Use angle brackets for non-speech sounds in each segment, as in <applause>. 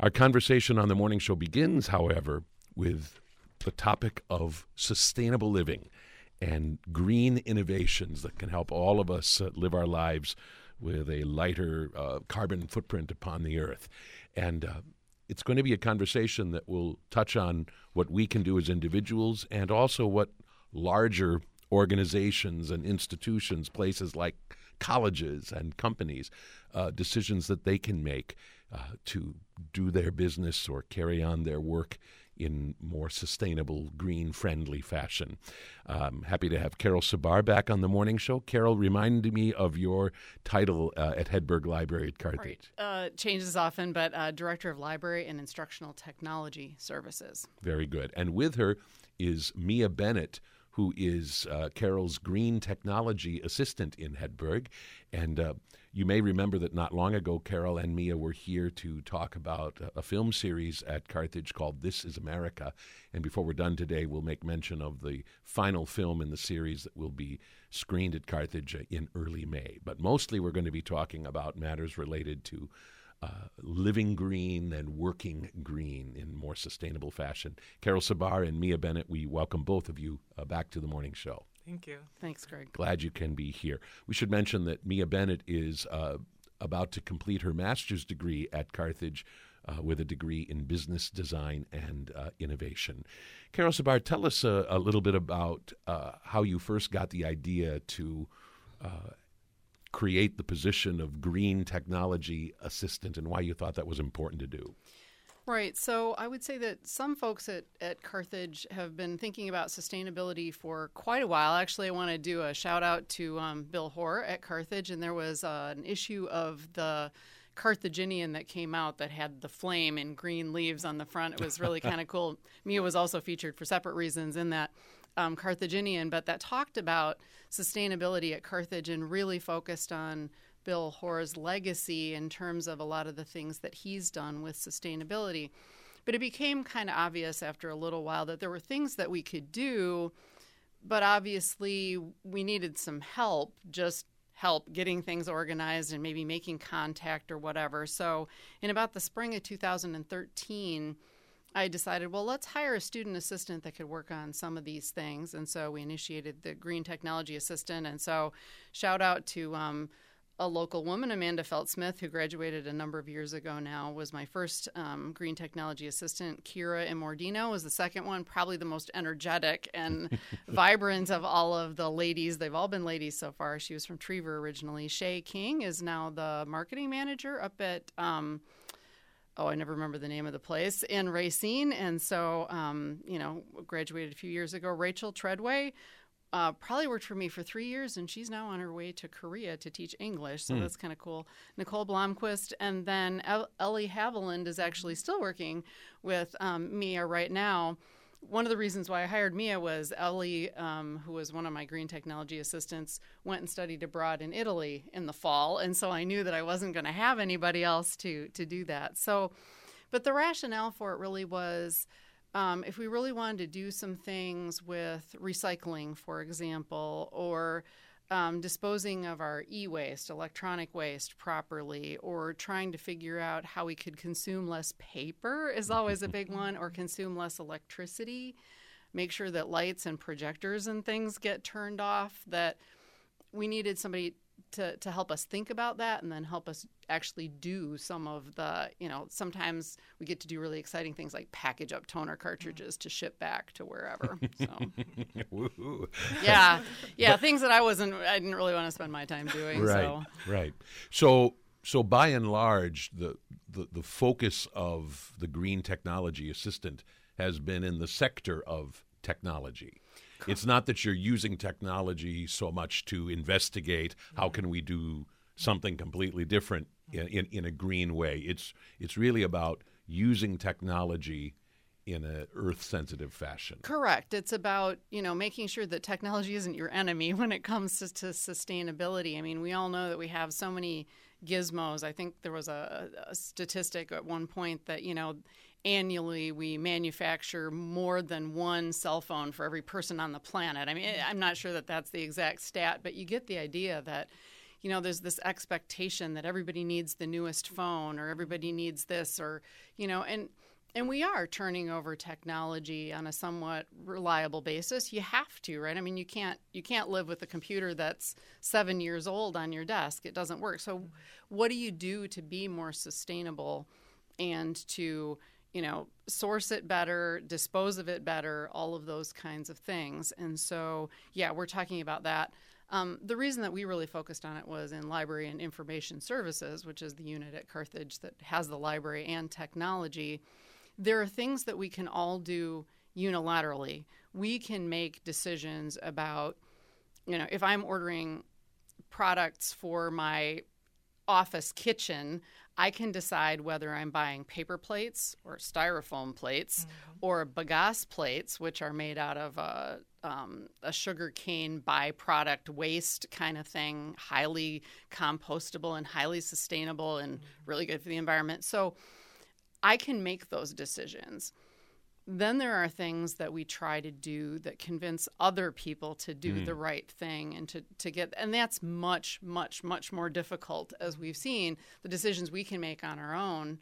Our conversation on the morning show begins, however, with the topic of sustainable living and green innovations that can help all of us uh, live our lives with a lighter uh, carbon footprint upon the earth. And uh, it's going to be a conversation that will touch on what we can do as individuals and also what larger organizations and institutions, places like colleges and companies, uh, decisions that they can make uh, to do their business or carry on their work in more sustainable, green friendly fashion. Um, happy to have Carol Sabar back on the morning show. Carol, remind me of your title uh, at Hedberg Library at Carthage. Right. Uh, changes often, but uh, Director of Library and Instructional Technology Services. Very good. And with her is Mia Bennett who is uh, Carol's green technology assistant in Hedberg. And uh, you may remember that not long ago, Carol and Mia were here to talk about a film series at Carthage called This is America. And before we're done today, we'll make mention of the final film in the series that will be screened at Carthage in early May. But mostly, we're going to be talking about matters related to uh, living green and working green in more sustainable fashion. Carol Sabar and Mia Bennett, we welcome both of you uh, back to the morning show. Thank you. Thanks, Greg. Glad you can be here. We should mention that Mia Bennett is uh, about to complete her master's degree at Carthage. Uh, with a degree in business design and uh, innovation. Carol Sabar, tell us a, a little bit about uh, how you first got the idea to create the position of green technology assistant and why you thought that was important to do. Right. So I would say that some folks at, at Carthage have been thinking about sustainability for quite a while. Actually, I want to do a shout out to um, Bill Hoare at Carthage, and there was uh, an issue of the Carthaginian that came out that had the flame and green leaves on the front. It was really <laughs> kind of cool. Mia was also featured for separate reasons in that um, Carthaginian, but that talked about sustainability at Carthage and really focused on Bill Hoare's legacy in terms of a lot of the things that he's done with sustainability. But it became kind of obvious after a little while that there were things that we could do, but obviously we needed some help, just help getting things organized and maybe making contact or whatever. So, in about the spring of 2013, I decided, well, let's hire a student assistant that could work on some of these things. And so we initiated the Green Technology Assistant. And so, shout out to um, a local woman, Amanda Feltsmith, who graduated a number of years ago now, was my first um, green technology assistant. Kira Immordino was the second one, probably the most energetic and <laughs> vibrant of all of the ladies. They've all been ladies so far. She was from Trevor originally. Shay King is now the marketing manager up at. Um, oh, I never remember the name of the place in Racine. And so, um, you know, graduated a few years ago. Rachel Treadway uh, probably worked for me for three years, and she's now on her way to Korea to teach English. So mm. that's kind of cool. Nicole Blomquist, and then Ellie Haviland is actually still working with um, Mia right now one of the reasons why I hired Mia was Ellie, um, who was one of my green technology assistants, went and studied abroad in Italy in the fall, and so I knew that I wasn't going to have anybody else to to do that. So, but the rationale for it really was. Um, if we really wanted to do some things with recycling, for example, or um, disposing of our e waste, electronic waste properly, or trying to figure out how we could consume less paper is <laughs> always a big one, or consume less electricity. Make sure that lights and projectors and things get turned off. That we needed somebody to, to help us think about that and then help us actually do some of the, you know, sometimes we get to do really exciting things like package up toner cartridges to ship back to wherever. So, <laughs> yeah, <laughs> yeah, but, things that I wasn't, I didn't really want to spend my time doing. Right, so. right. So, so by and large, the, the, the focus of the green technology assistant has been in the sector of technology. It's not that you're using technology so much to investigate how can we do something completely different in, in, in a green way. It's it's really about using technology in a earth sensitive fashion. Correct. It's about, you know, making sure that technology isn't your enemy <laughs> when it comes to, to sustainability. I mean, we all know that we have so many gizmos. I think there was a, a statistic at one point that, you know, annually we manufacture more than one cell phone for every person on the planet. I mean, mm-hmm. I'm not sure that that's the exact stat, but you get the idea that you know, there's this expectation that everybody needs the newest phone or everybody mm-hmm. needs this or, you know, and and we are turning over technology on a somewhat reliable basis. You have to, right? I mean, you can't you can't live with a computer that's 7 years old on your desk. It doesn't work. So mm-hmm. what do you do to be more sustainable and to you know, source it better, dispose of it better, all of those kinds of things. And so, yeah, we're talking about that. Um, the reason that we really focused on it was in library and information services, which is the unit at Carthage that has the library and technology. There are things that we can all do unilaterally. We can make decisions about, you know, if I'm ordering products for my office kitchen, I can decide whether I'm buying paper plates or styrofoam plates mm-hmm. or bagasse plates, which are made out of a, um, a sugar cane byproduct waste kind of thing, highly compostable and highly sustainable and mm-hmm. really good for the environment. So I can make those decisions. Then there are things that we try to do that convince other people to do mm. the right thing and to, to get, and that's much, much, much more difficult as we've seen. The decisions we can make on our own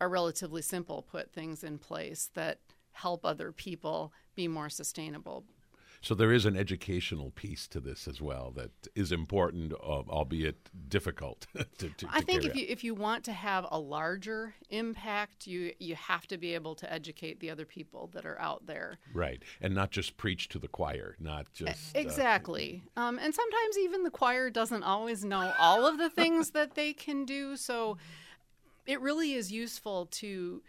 are relatively simple, put things in place that help other people be more sustainable. So there is an educational piece to this as well that is important, uh, albeit difficult. <laughs> to, to, I think if you if you want to have a larger impact, you you have to be able to educate the other people that are out there. Right, and not just preach to the choir, not just uh, exactly. Uh, um, and sometimes even the choir doesn't always know all of the things that they can do. So it really is useful to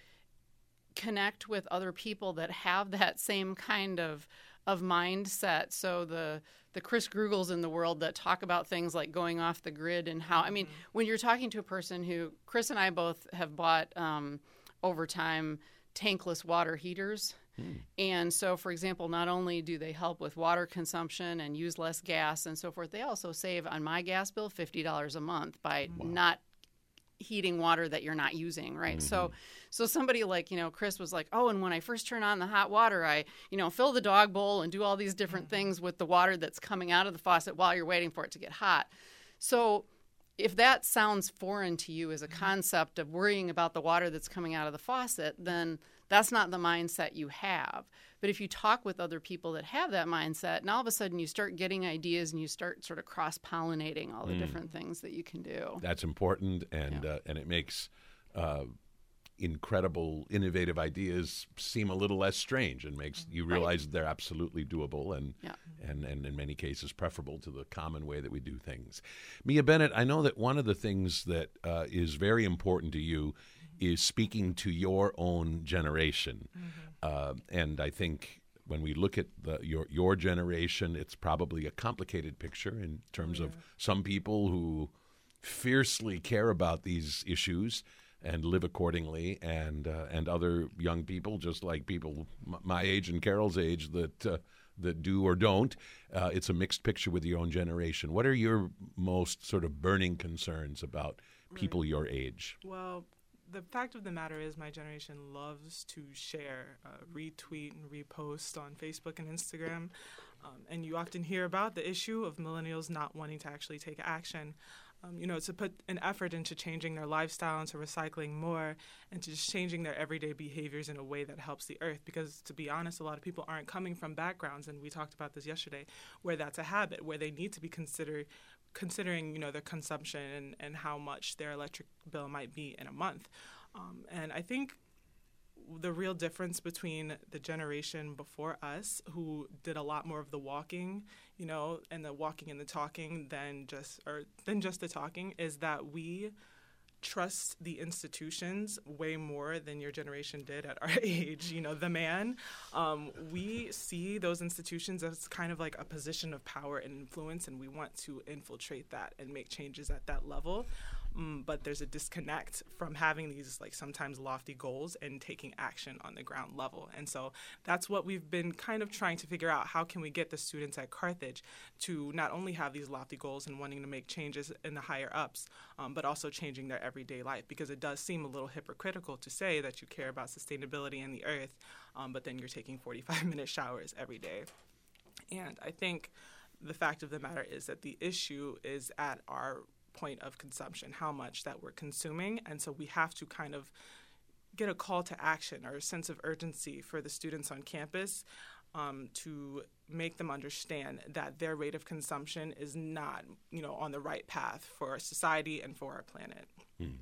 connect with other people that have that same kind of of mindset. So the the Chris Grugels in the world that talk about things like going off the grid and how I mean, mm-hmm. when you're talking to a person who Chris and I both have bought um, over time tankless water heaters. Hmm. And so, for example, not only do they help with water consumption and use less gas and so forth, they also save on my gas bill $50 a month by wow. not heating water that you're not using, right? Mm-hmm. So so somebody like, you know, Chris was like, "Oh, and when I first turn on the hot water, I, you know, fill the dog bowl and do all these different mm-hmm. things with the water that's coming out of the faucet while you're waiting for it to get hot." So if that sounds foreign to you as a mm-hmm. concept of worrying about the water that's coming out of the faucet, then that's not the mindset you have. But if you talk with other people that have that mindset, and all of a sudden you start getting ideas and you start sort of cross pollinating all the mm. different things that you can do. That's important, and yeah. uh, and it makes. Uh, incredible, innovative ideas seem a little less strange and makes you realize right. they're absolutely doable and, yeah. and, and in many cases preferable to the common way that we do things. Mia Bennett, I know that one of the things that uh, is very important to you is speaking to your own generation. Mm-hmm. Uh, and I think when we look at the, your your generation, it's probably a complicated picture in terms yeah. of some people who fiercely care about these issues and live accordingly, and uh, and other young people, just like people my age and Carol's age, that uh, that do or don't. Uh, it's a mixed picture with your own generation. What are your most sort of burning concerns about people right. your age? Well, the fact of the matter is, my generation loves to share, uh, retweet, and repost on Facebook and Instagram. Um, and you often hear about the issue of millennials not wanting to actually take action. Um, you know, to put an effort into changing their lifestyle, into recycling more, and to just changing their everyday behaviors in a way that helps the earth. Because to be honest, a lot of people aren't coming from backgrounds, and we talked about this yesterday, where that's a habit, where they need to be considered considering you know their consumption and, and how much their electric bill might be in a month. Um, and I think the real difference between the generation before us, who did a lot more of the walking, you know, and the walking and the talking than just or than just the talking, is that we trust the institutions way more than your generation did at our <laughs> age. You know, the man, um, we see those institutions as kind of like a position of power and influence, and we want to infiltrate that and make changes at that level mm, but there's a disconnect from having these like sometimes lofty goals and taking action on the ground level. And so that's what we've been kind of trying to figure out. How can we get the students at Carthage to not only have these lofty goals and wanting to make changes in the higher ups, um, but also changing their everyday life? Because it does seem a little hypocritical to say that you care about sustainability and the earth, um, but then you're taking 45 <laughs> minute showers every day. And I think the fact of the matter is that the issue is at our point of consumption, how much that we're consuming. And so we have to kind of get a call to action or a sense of urgency for the students on campus um, to make them understand that their rate of consumption is not, you know, on the right path for our society and for our planet. Mm.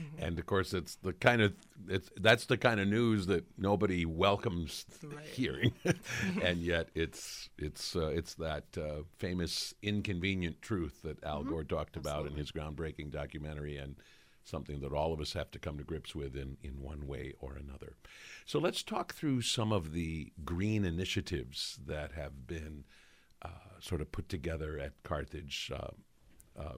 Mm-hmm. And of course, it's the kind of it's that's the kind of news that nobody welcomes right. hearing, <laughs> and yet it's it's uh, it's that uh, famous inconvenient truth that Al mm-hmm. Gore talked Absolutely. about in his groundbreaking documentary, and something that all of us have to come to grips with in in one way or another. So let's talk through some of the green initiatives that have been uh, sort of put together at Carthage. Uh, uh,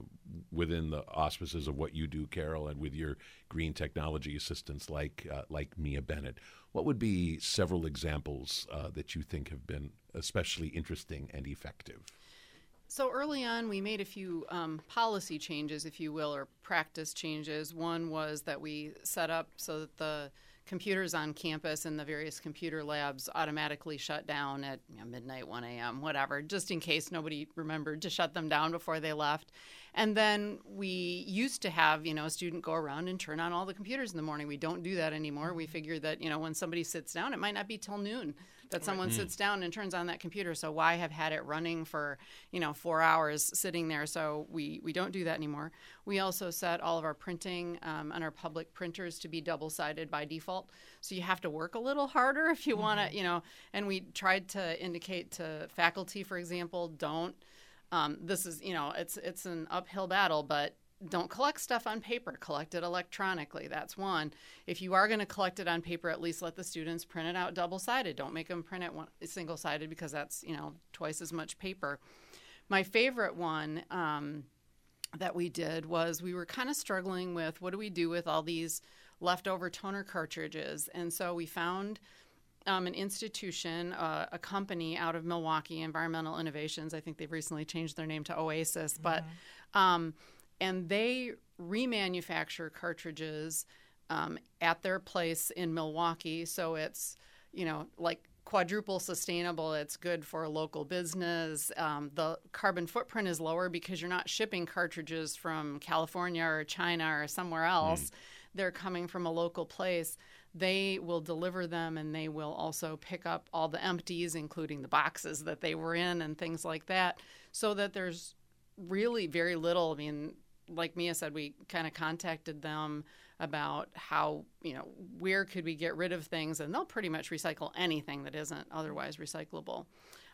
within the auspices of what you do, Carol, and with your green technology assistants like uh, like Mia Bennett. What would be several examples uh, that you think have been especially interesting and effective? So early on, we made a few um, policy changes, if you will, or practice changes. One was that we set up so that the computers on campus and the various computer labs automatically shut down at you know, midnight, 1 a.m., whatever, just in case nobody remembered to shut them down before they left. And then we used to have, you know, a student go around and turn on all the computers in the morning. We don't do that anymore. We mm-hmm. figure that, you know, when somebody sits down, it might not be till noon that someone mm. sits down and turns on that computer. So why have had it running for you know four hours sitting there? So we we don't do that anymore. We also set all of our printing um, on our public printers to be double sided by default. So you have to work a little harder <laughs> if you mm-hmm. want to, you know. And we tried to indicate to faculty, for example, don't. Um, this is you know it's it's an uphill battle, but don't collect stuff on paper collect it electronically that's one if you are going to collect it on paper at least let the students print it out double sided don't make them print it one, single sided because that's you know twice as much paper my favorite one um, that we did was we were kind of struggling with what do we do with all these leftover toner cartridges and so we found um, an institution, uh, a company out of Milwaukee, Environmental Innovations. I think they've recently changed their name to Oasis, mm-hmm. but um, and they remanufacture cartridges um, at their place in Milwaukee. So it's, you know, like quadruple sustainable. It's good for a local business. Um, the carbon footprint is lower because you're not shipping cartridges from California or China or somewhere else. Mm. They're coming from a local place. They will deliver them and they will also pick up all the empties, including the boxes that they were in and things like that, so that there's really very little. I mean, like Mia said, we kind of contacted them about how, you know, where could we get rid of things, and they'll pretty much recycle anything that isn't otherwise recyclable.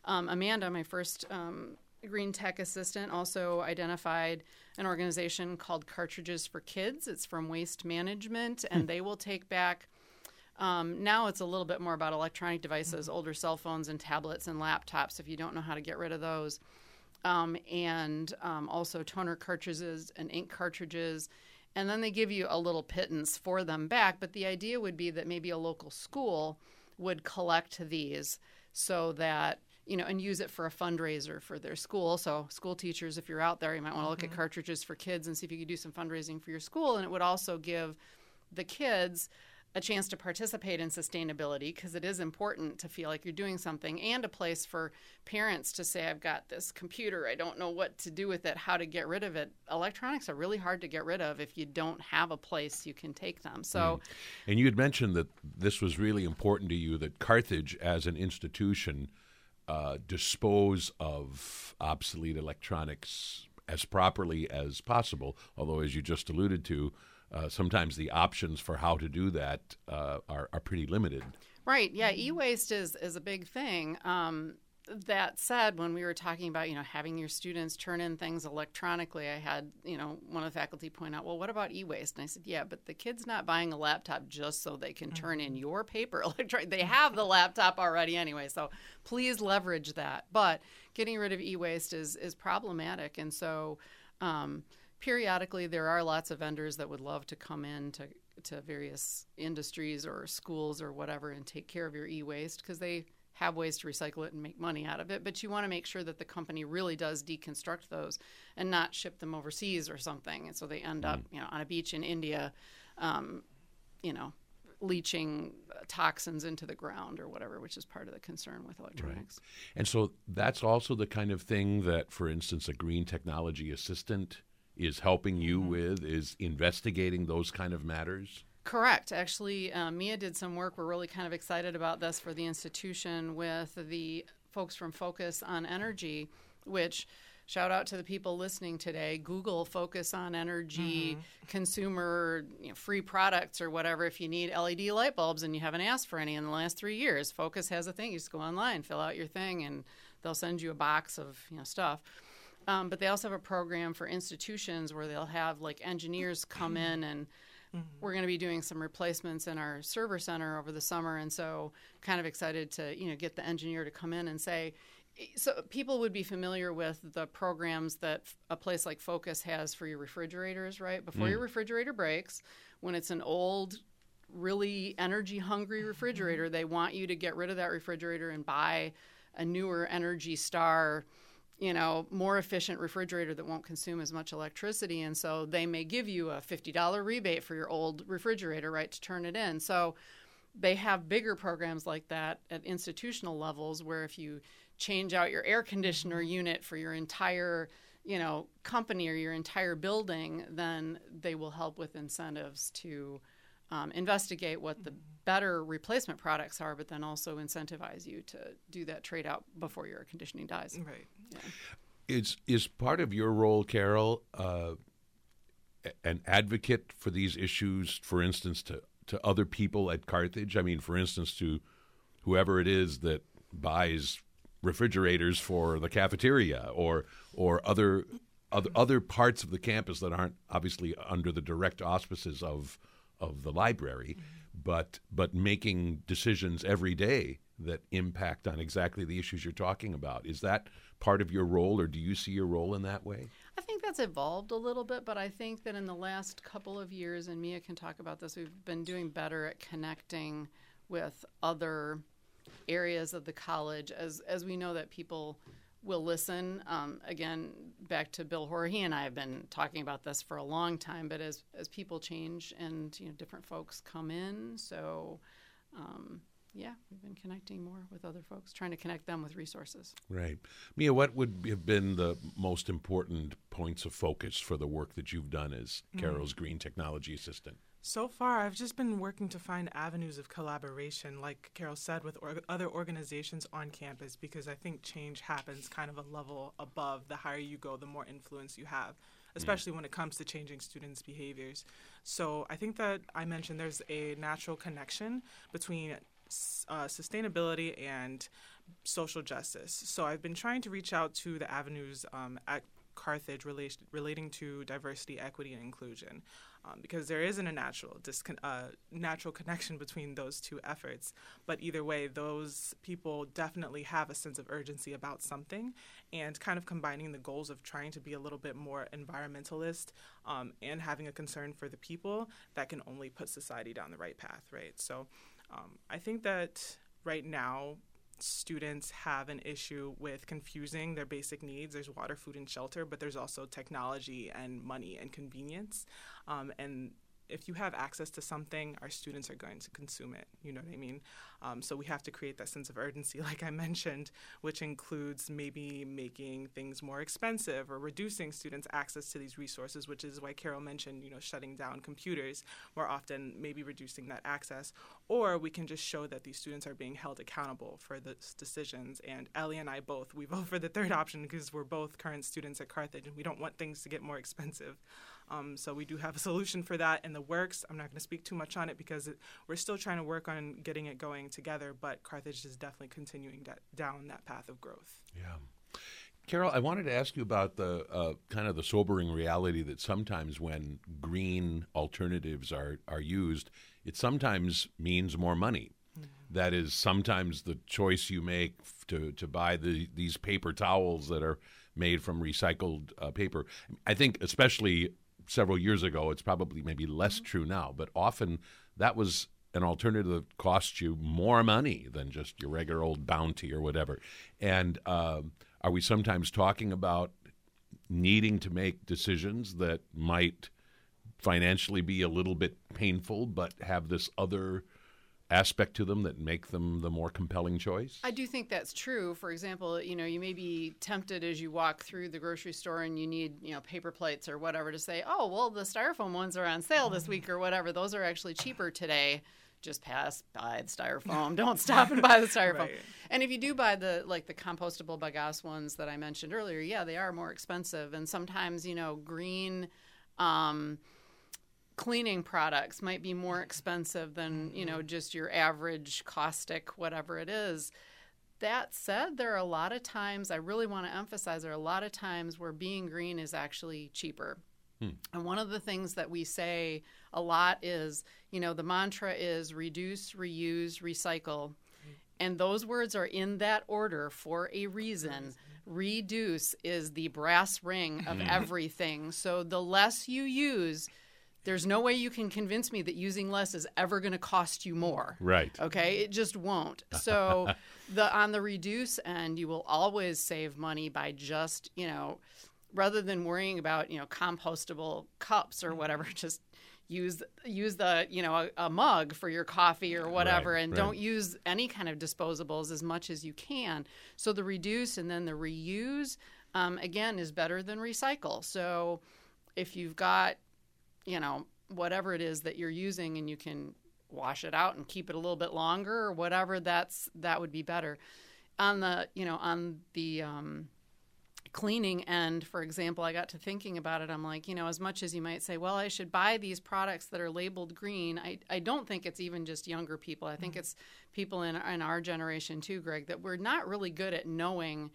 Um, Amanda, my first um, green tech assistant, also identified an organization called Cartridges for Kids. It's from Waste Management, and hmm. they will take back. Um, now it's a little bit more about electronic devices, hmm. older cell phones and tablets and laptops. If you don't know how to get rid of those, um, and um, also toner cartridges and ink cartridges. And then they give you a little pittance for them back. But the idea would be that maybe a local school would collect these so that you know, and use it for a fundraiser for their school. So, school teachers, if you're out there, you might want to look mm-hmm. at cartridges for kids and see if you could do some fundraising for your school. And it would also give the kids a chance to participate in sustainability because it is important to feel like you're doing something and a place for parents to say i've got this computer i don't know what to do with it how to get rid of it electronics are really hard to get rid of if you don't have a place you can take them so mm. and you had mentioned that this was really important to you that carthage as an institution uh, dispose of obsolete electronics as properly as possible although as you just alluded to uh, sometimes the options for how to do that uh, are, are pretty limited. Right. Yeah. E waste is, is a big thing. Um, that said, when we were talking about, you know, having your students turn in things electronically, I had, you know, one of the faculty point out, well, what about e-waste? And I said, yeah, but the kid's not buying a laptop just so they can turn in mm-hmm. your paper <laughs> electronic. They have the laptop already anyway, so please leverage that. But getting rid of e-waste is is problematic, and so. Um, periodically there are lots of vendors that would love to come in to, to various industries or schools or whatever and take care of your e-waste because they have ways to recycle it and make money out of it but you want to make sure that the company really does deconstruct those and not ship them overseas or something and so they end up mm. you know on a beach in india um, you know leaching toxins into the ground or whatever, which is part of the concern with electronics. Right. And so that's also the kind of thing that, for instance, a green technology assistant is helping you mm-hmm. with, is investigating those kind of matters? Correct. Actually, uh, Mia did some work. We're really kind of excited about this for the institution with the folks from Focus on Energy, which shout out to the people listening today. Google focus on energy, mm-hmm. consumer you know, free products or whatever. If you need LED light bulbs and you haven't asked for any in the last three years, Focus has a thing. You just go online, fill out your thing, and they'll send you a box of you know stuff. Um, but they also have a program for institutions where they'll have like engineers come in and Mm-hmm. We're going to be doing some replacements in our server center over the summer, and so kind of excited to you know get the engineer to come in and say. So people would be familiar with the programs that a place like Focus has for your refrigerators, right? Before mm. your refrigerator breaks, when it's an old really energy hungry mm-hmm. refrigerator, they want you to get rid of that refrigerator and buy a newer Energy Star you know, more efficient refrigerator that won't consume as much electricity. And so they may give you a $50 rebate for your old refrigerator, right, to turn it in. So they have bigger programs like that at institutional levels where if you change out your air conditioner unit for your entire you know company or your entire building then they will help with incentives to um, investigate what the better replacement products are, but then also incentivize you to do that trade out before your conditioning dies. Right. Yeah. Is is part of your role, Carol, uh, an advocate for these issues? For instance, to to other people at Carthage. I mean, for instance, to whoever it is that buys refrigerators for the cafeteria or or other other other parts of the campus that aren't obviously under the direct auspices of of the library, but but making decisions every day that impact on exactly the issues you're talking about. Is that part of your role, or do you see your role in that way? I think that's evolved a little bit, but I think that in the last couple of years, and Mia can talk about this, we've been doing better at connecting with other areas of the college as as we know that people will listen. Um, again, back to Bill Hoare, he and I have been talking about this for a long time. But as as people change and you know different folks come in, so um, yeah, we've been connecting more with other folks, trying to connect them with resources. Right, Mia. What would have been the most important points of focus for the work that you've done as mm. Carol's Green Technology Assistant? So far, I've just been working to find avenues of collaboration, like Carol said, with or- other organizations on campus, because I think change happens kind of a level above. The higher you go, the more influence you have, especially mm. when it comes to changing students' behaviors. So I think that I mentioned there's a natural connection between uh, sustainability and social justice. So I've been trying to reach out to the avenues um, at Carthage relating to diversity, equity, and inclusion um, because there isn't a natural discon- uh, natural connection between those two efforts. But either way, those people definitely have a sense of urgency about something, and kind of combining the goals of trying to be a little bit more environmentalist um, and having a concern for the people that can only put society down the right path, right? So um, I think that right now students have an issue with confusing their basic needs. There's water, food, and shelter, but there's also technology and money and convenience. Um, and if you have access to something, our students are going to consume it. You know what I mean? Um, so we have to create that sense of urgency, <laughs> like I mentioned, which includes maybe making things more expensive or reducing students' access to these resources, which is why Carol mentioned, you know, shutting down computers more often, maybe reducing that access. Or we can just show that these students are being held accountable for those decisions. And Ellie and I both, we vote for the third option because we're both current students at Carthage and we don't want things to get more expensive. Um, so we do have a <laughs> solution for that in the works. I'm not going to speak too much on it because it, we're still trying to work on getting it going together. But Carthage is definitely continuing that, down that path of growth. Yeah. Carol, I wanted to ask you about the uh, kind of the sobering reality that sometimes when green alternatives are, are used, it sometimes means more money. Mm-hmm. That is sometimes the choice you make to, to buy the, these paper towels that are made from recycled uh, paper. I think, especially several years ago. It's probably maybe less mm-hmm. true now, but often that was an alternative that cost you more money than just your regular old bounty or whatever. And uh, are we sometimes talking about needing to make decisions that might financially be a little bit painful, but have this other aspect to them that make them the more compelling choice? I do think that's true. For example, you know, you may be tempted as you walk through the grocery store and you need, you know, paper plates or whatever to say, "Oh, well, the styrofoam ones are on sale this week or whatever. Those are actually cheaper today." Just pass by the styrofoam. Don't stop and buy the <laughs> styrofoam. Right. And if you do buy the like the compostable bagasse ones that I mentioned earlier, yeah, they are more expensive. And sometimes, you know, green um, cleaning products might be more expensive than you know mm-hmm. just your average caustic whatever it is. That said there are a lot of times i really want to emphasize there are a lot of times where being green is actually cheaper. Hmm. And one of the things that we say a lot is you know the mantra is reduce reuse recycle. Hmm. And those words are in that order for a reason. Mm-hmm. Reduce is the brass ring of hmm. everything. So the less you use, there's no way you can convince me that using less is ever going to cost you more. Right. Okay, it just won't. <laughs> So the on the reduce end, you will always save money by just, you know, rather than worrying about, you know, compostable cups or whatever, <laughs> just use use the, you know, a, a mug for your coffee or whatever Right, and right. don't use any kind of disposables as much as you can. So the reduce and then the reuse um, again is better than recycle. So if you've got you know whatever it is that you're using and you can wash it out and keep it a little bit longer or whatever that's that would be better. On the you know on the um, cleaning end for example i got to thinking about it. I'm like you know as much as you might say well i should buy these products that are labeled green i, I don't think it's even just younger people. I think it's people in, in our generation too greg that we're not really good at knowing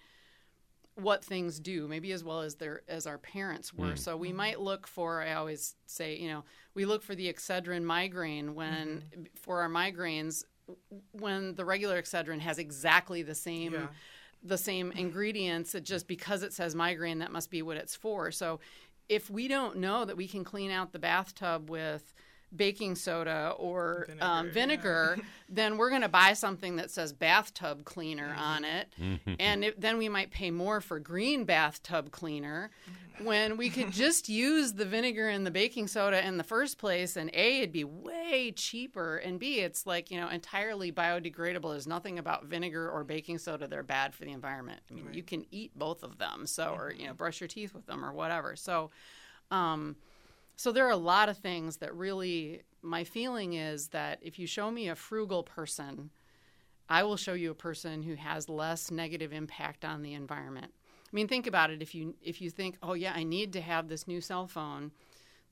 what things do, maybe as well as their as our parents were. Mm. So we might look for. I always say, you know, we look for the Excedrin migraine when mm-hmm. for our migraines when the regular Excedrin has exactly the same Yeah. the same ingredients. It just because it says migraine, that must be what it's for. So if we don't know that we can clean out the bathtub with baking soda or Vinegar, um, yeah. then we're going to buy something that says bathtub cleaner on it, and it, then we might pay more for green bathtub cleaner when we could just use the vinegar and the baking soda in the first place. And a, it'd be way cheaper, and b, it's like you know entirely biodegradable. There's nothing about vinegar or baking soda that are bad for the environment. I mean, you can eat both of them, so or you know brush your teeth with them or whatever. So. Um, so there are a lot of things that really, my feeling is that if you show me a frugal person, I will show you a person who has less negative impact on the environment. I mean, think about it. If you if you think, oh yeah, I need to have this new cell phone,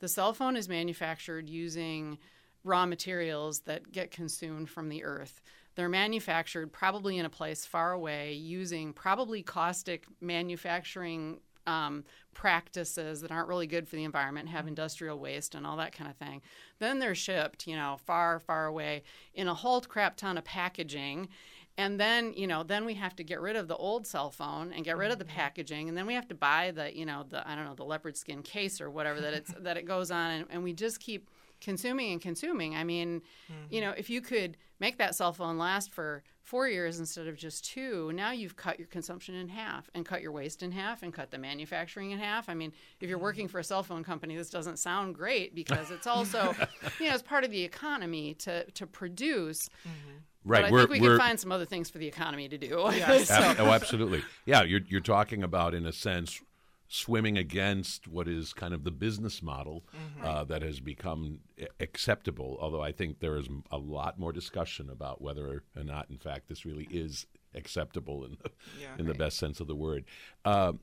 the cell phone is manufactured using raw materials that get consumed from the earth. They're manufactured probably in a place far away using probably caustic manufacturing um, practices that aren't really good for the environment, have industrial waste and all that kind of thing. Then they're shipped, you know, far, far away in a whole crap ton of packaging. And then, you know, then we have to get rid of the old cell phone and get rid of the packaging, and then we have to buy the, you know, the I don't know, the leopard skin case or whatever that it's that it goes on, and, and we just keep consuming and consuming. I mean, you mm-hmm. know, if you could make that cell phone last for four years instead of just two, now you've cut your consumption in half and cut your waste in half and cut the manufacturing in half. I mean, if you're mm-hmm. working for a cell phone company, this doesn't sound great because it's also, <laughs> you know, it's part of the economy to to produce. Mm-hmm. Right. But I we're, think we we're, can find some other things for the economy to do. Yes. <laughs> So- oh, absolutely. Yeah, you're you're talking about in a sense swimming against what is kind of the business model uh, that has become acceptable. Although I think there is a lot more discussion about whether or not, in fact, this really is acceptable in the, Yeah. in the best sense of the word. Uh,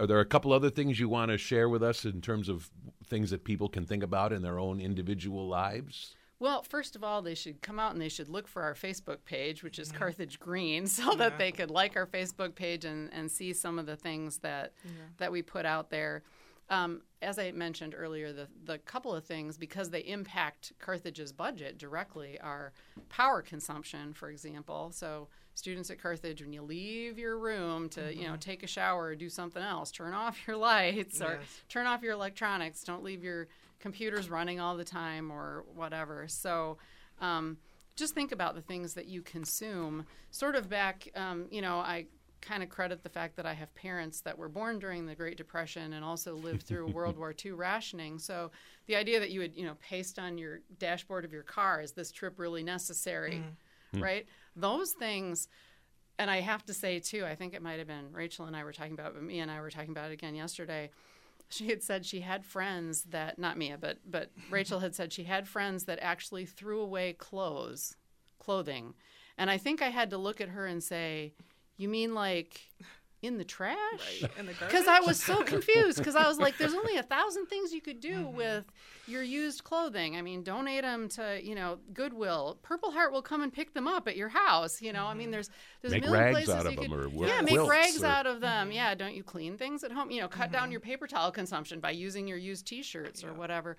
are there a couple other things you want to share with us in terms of things that people can think about in their own individual lives? Well, first of all, they should come out and they should look for our Facebook page, which is Carthage Green, <laughs> so that they could like our Facebook page and, and see some of the things that that we put out there. Um, as I mentioned earlier, the the couple of things because they impact Carthage's budget directly are power consumption, for example. So students at Carthage, when you leave your room to you know take a shower or do something else, turn <laughs> off your lights or Yes. turn off your electronics. Don't leave your computers running all the time or whatever. So um, just think about the things that you consume. Sort of back, um, you know, I kind of credit the fact that I have parents that were born during the Great Depression and also lived through <laughs> World War II rationing. So the idea that you would, you know, paste on your dashboard of your car is this trip really necessary, Mm. Hmm. right? Those things. And I have to say too, I think it might have been Rachel and I were talking about, it, but Mia and I were talking about it again yesterday. <laughs> She had said she had friends that not Mia, but but <laughs> Rachel had said she had friends that actually threw away clothes, clothing, and I think I had to look at her and say, "You mean like in the trash?" in the <laughs> Because I was so confused. Because I was like, "There's <laughs> only a thousand things you could do mm-hmm. with your used clothing. I mean, donate them to you know Goodwill. Purple Heart will come and pick them up at your house. You know, I mean, mm-hmm. there's there's Make a million rags places out of you them could or yeah, make rags or- out of them. Mm-hmm. Yeah, don't you clean things at home? You know, cut down your paper towel consumption by using your used T-shirts or whatever.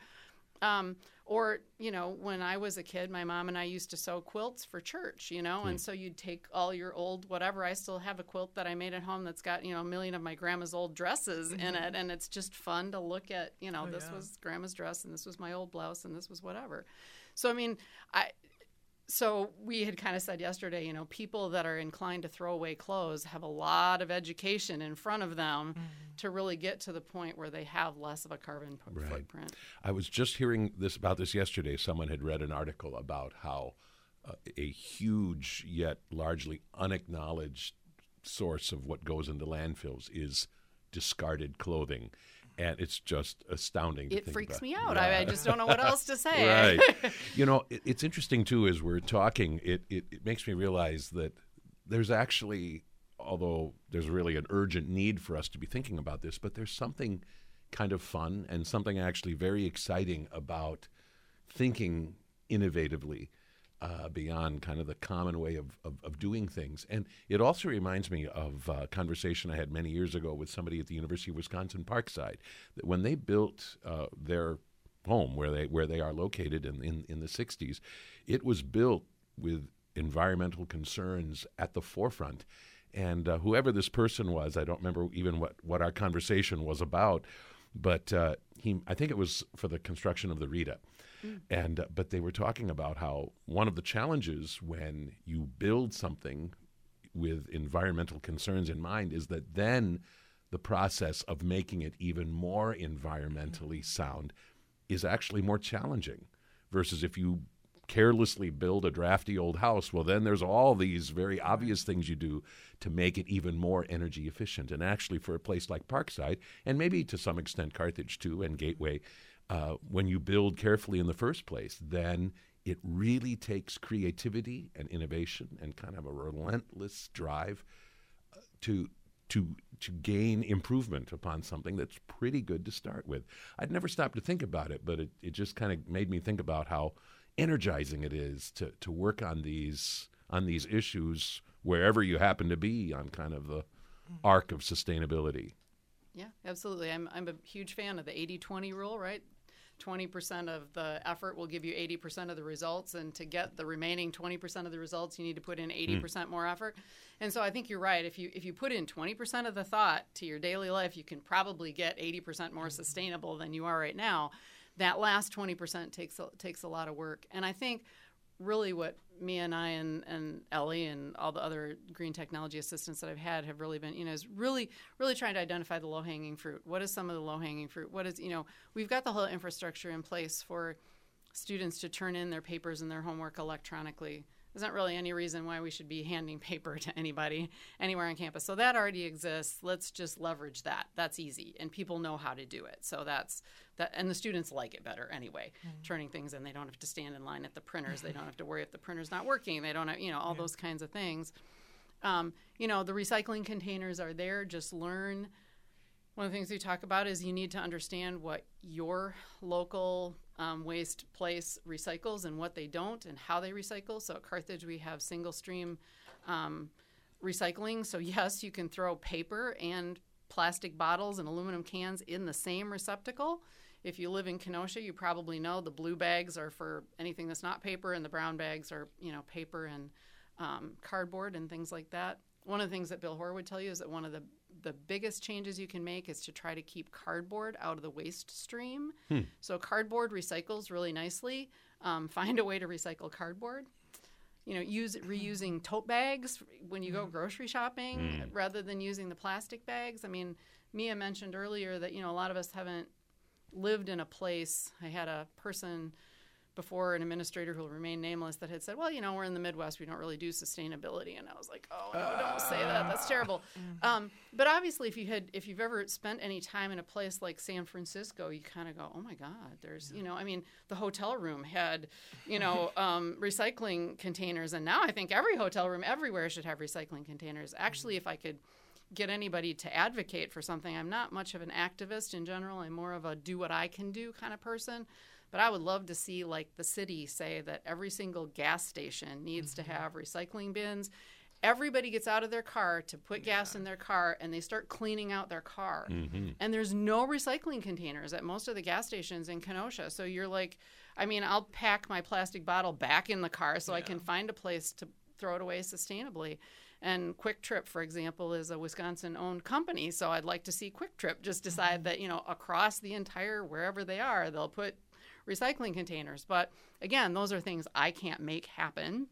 Um, or you know, when I was a kid, my mom and I used to sew quilts for church. You know, and so you'd take all your old whatever. I still have a quilt that I made at home that's got you know a million of my grandma's old dresses in it, and it's just fun to look at. You know, Oh, this yeah. was grandma's dress, and this was my old blouse, and this was whatever. So I mean, I so we had kind of said yesterday, you know, people that are inclined to throw away clothes have a lot of education in front of them to really get to the point where they have less of a carbon po- Right. footprint. I was just hearing this about this yesterday. Someone had read an article about how uh, a huge yet largely unacknowledged source of what goes into landfills is discarded clothing, and it's just astounding. To It freaks about. me out. Yeah. I, I just don't know what else to say. right. <laughs> you know, it, it's interesting too as we're talking. It, it it makes me realize that there's actually, although there's really an urgent need for us to be thinking about this, but there's something kind of fun and something actually very exciting about thinking innovatively. Uh, beyond kind of the common way of, of, of doing things. And it also reminds me of a conversation I had many years ago with somebody at the University of Wisconsin Parkside. That when they built uh, their home where they where they are located in, in, in the 60s, it was built with environmental concerns at the forefront. And uh, whoever this person was, I don't remember even what, what our conversation was about, but uh, he, I think it was for the construction of the Rita. And uh, but they were talking about how one of the challenges when you build something with environmental concerns in mind is that then the process of making it even more environmentally sound is actually more challenging versus if you carelessly build a drafty old house well then there's all these very obvious things you do to make it even more energy efficient. And actually for a place like parkside and maybe to some extent carthage too and gateway uh, when you build carefully in the first place then it really takes creativity and innovation and kind of a relentless drive to to to gain improvement upon something that's pretty good to start with. I'd never stopped to think about it, but it, it just kind of made me think about how energizing it is to, to work on these on these issues wherever you happen to be on kind of the arc of sustainability. Yeah, absolutely. I'm, I'm a huge fan of the 80 20 rule, right? 20% of the effort will give you 80% of the results. And to get the remaining 20% of the results, you need to put in hmm. 80% more effort. And so I think you're right. If you, if you put in 20% of the thought to your daily life, you can probably get 80% more hmm. sustainable than you are right now. That last 20% takes a, takes a lot of work. And I think really what Mia and I and, and Ellie and all the other green technology assistants that I've had have really been, you know, is really, really trying to identify the low hanging fruit. What is some of the low hanging fruit? What is, you know, we've got the whole infrastructure in place for students to turn in their papers and their homework electronically. There's not really any reason why we should be handing paper to anybody anywhere on campus. So that already exists. Let's just leverage that. That's easy, and people know how to do it. So that's that, and the students like it better anyway. Turning things in, they don't have to stand in line at the printers. They don't have to worry if the printer's not working. They don't have, you know, all those kinds of things. Um, you know, the recycling containers are there. Just learn. One of the things we talk about is you need to understand what your local um, waste place recycles and what they don't and how they recycle. So at Carthage, we have single stream um, recycling. So, yes, you can throw paper and plastic bottles and aluminum cans in the same receptacle. If you live in Kenosha, you probably know the blue bags are for anything that's not paper, and the brown bags are, you know, paper and um, cardboard and things like that. One of the things that Bill Hoare would tell you is that one of the the biggest changes you can make is to try to keep cardboard out of the waste stream. Hmm. So cardboard recycles really nicely. Um, <laughs> find a way to recycle cardboard. you know, use reusing hmm. tote bags when you go hmm. grocery shopping rather than using the plastic bags. I mean, Mia mentioned earlier that you know a lot of us haven't lived in a place. I had a person before an administrator who will remain nameless that had said, "Well, you know, we're in the Midwest. We don't really do sustainability." And I was like, "Oh no, don't say that. That's terrible." Um, but obviously, if you had, if you've ever spent any time in a place like San Francisco, you kind of go, "Oh my God, there's," you know, I mean, the hotel room had, you know, <laughs> um, recycling containers, and now I think every hotel room everywhere should have recycling containers. Actually, if I could get anybody to advocate for something. I'm not much of an activist in general. I'm more of a do what I can do kind of person. But I would love to see like the city say that every single gas station needs to mm-hmm. have recycling bins. Everybody gets out of their car to put gas in their car and they start cleaning out their car. Mm-hmm. And there's no recycling containers at most of the gas stations in Kenosha. So you're like, I mean, I'll pack my plastic bottle back in the car so I can find a place to throw it away sustainably. And Kwik Trip, for example, is a Wisconsin owned company. So I'd like to see Kwik Trip just decide mm-hmm. that, you know, across the entire, wherever they are, they'll put recycling containers. But again, those are things I can't make happen.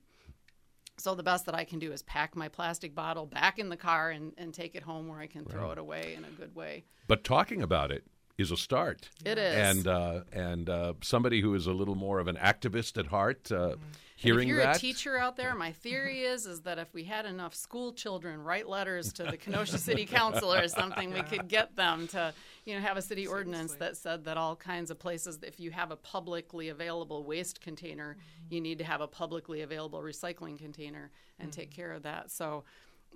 So the best that I can do is pack my plastic bottle back in the car and, and take it home where I can throw it away in a good way. But talking about it is a start. It is. And uh, and uh, somebody who is a little more of an activist at heart, uh, hearing if you're that. a teacher out there, my theory is is that if we had enough school children write letters to the Kenosha <laughs> City Council or something, we could get them to, you know, have a city ordinance that said that all kinds of places, if you have a publicly available waste container, you need to have a publicly available recycling container and take mm-hmm. care of that. So.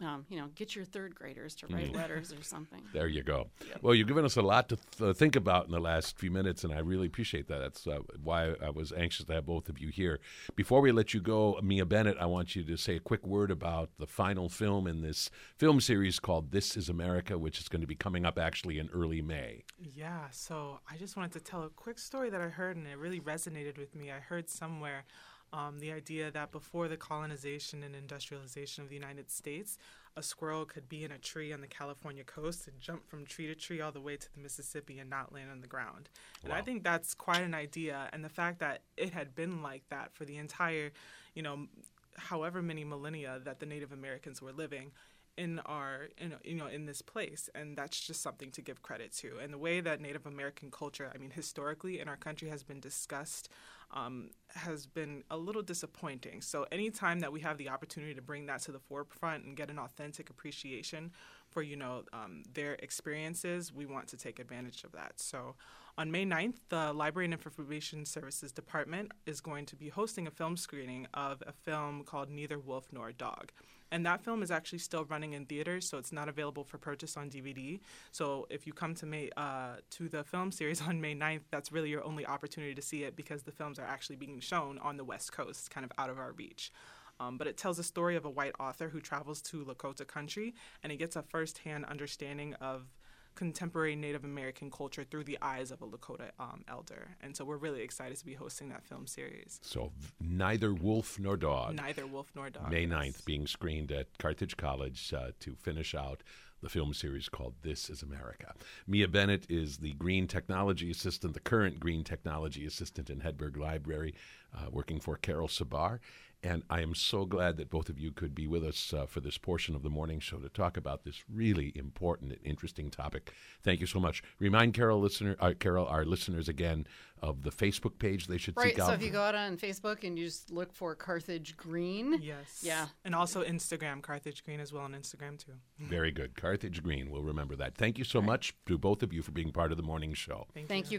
Um, you know, get your third graders to write letters or something. <laughs> There you go. Well, you've given us a lot to th- think about in the last few minutes, and I really appreciate that. That's uh, why I was anxious to have both of you here. Before we let you go, Mia Bennett, I want you to say a quick word about the final film in this film series called This Is America, which is going to be coming up actually in early May. Yeah, so I just wanted to tell a quick story that I heard and it really resonated with me. I heard somewhere um, the idea that before the colonization and industrialization of the United States, a squirrel could be in a tree on the California coast and jump from tree to tree all the way to the Mississippi and not land on the ground. And I think that's quite an idea. And the fact that it had been like that for the entire, you know, however many millennia that the Native Americans were living in our in, you know in this place and that's just something to give credit to and the way that native american culture i mean historically in our country has been discussed um, has been a little disappointing so anytime that we have the opportunity to bring that to the forefront and get an authentic appreciation for you know um, their experiences we want to take advantage of that so on May 9th, the Library and Information Services Department is going to be hosting a film screening of a film called Neither Wolf Nor Dog. And that film is actually still running in theaters, so it's not available for purchase on DVD. So if you come to May uh, to the film series <laughs> on May 9th, that's really your only opportunity to see it because the films are actually being shown on the West Coast, kind of out of our reach. Um, but it tells a story of a white author who travels to Lakota country and he gets a firsthand understanding of contemporary Native American culture through the eyes of a Lakota um, elder. And so we're really excited to be hosting that film series. So, neither wolf nor dog. Neither wolf nor dog. May yes. 9th, being screened at Carthage College uh, to finish out the film series called This is America. Mia Bennett is the Green Technology Assistant, the current Green Technology Assistant in Hedberg Library, uh, working for Carol Sabar. And I am so glad that both of you could be with us uh, for this portion of the morning show to talk about this really important and interesting topic. Thank you so much. Remind Carol, listener, uh, Carol, our listeners again of the Facebook page they should Right. seek out. So if you go out on Facebook and you just look for Carthage Green, Yes. Yeah. And also Instagram, Carthage Green as well on Instagram too. Very good. Carthage Green. We'll remember that. Thank you so much to both of you for being part of the morning show. Thank, thank you.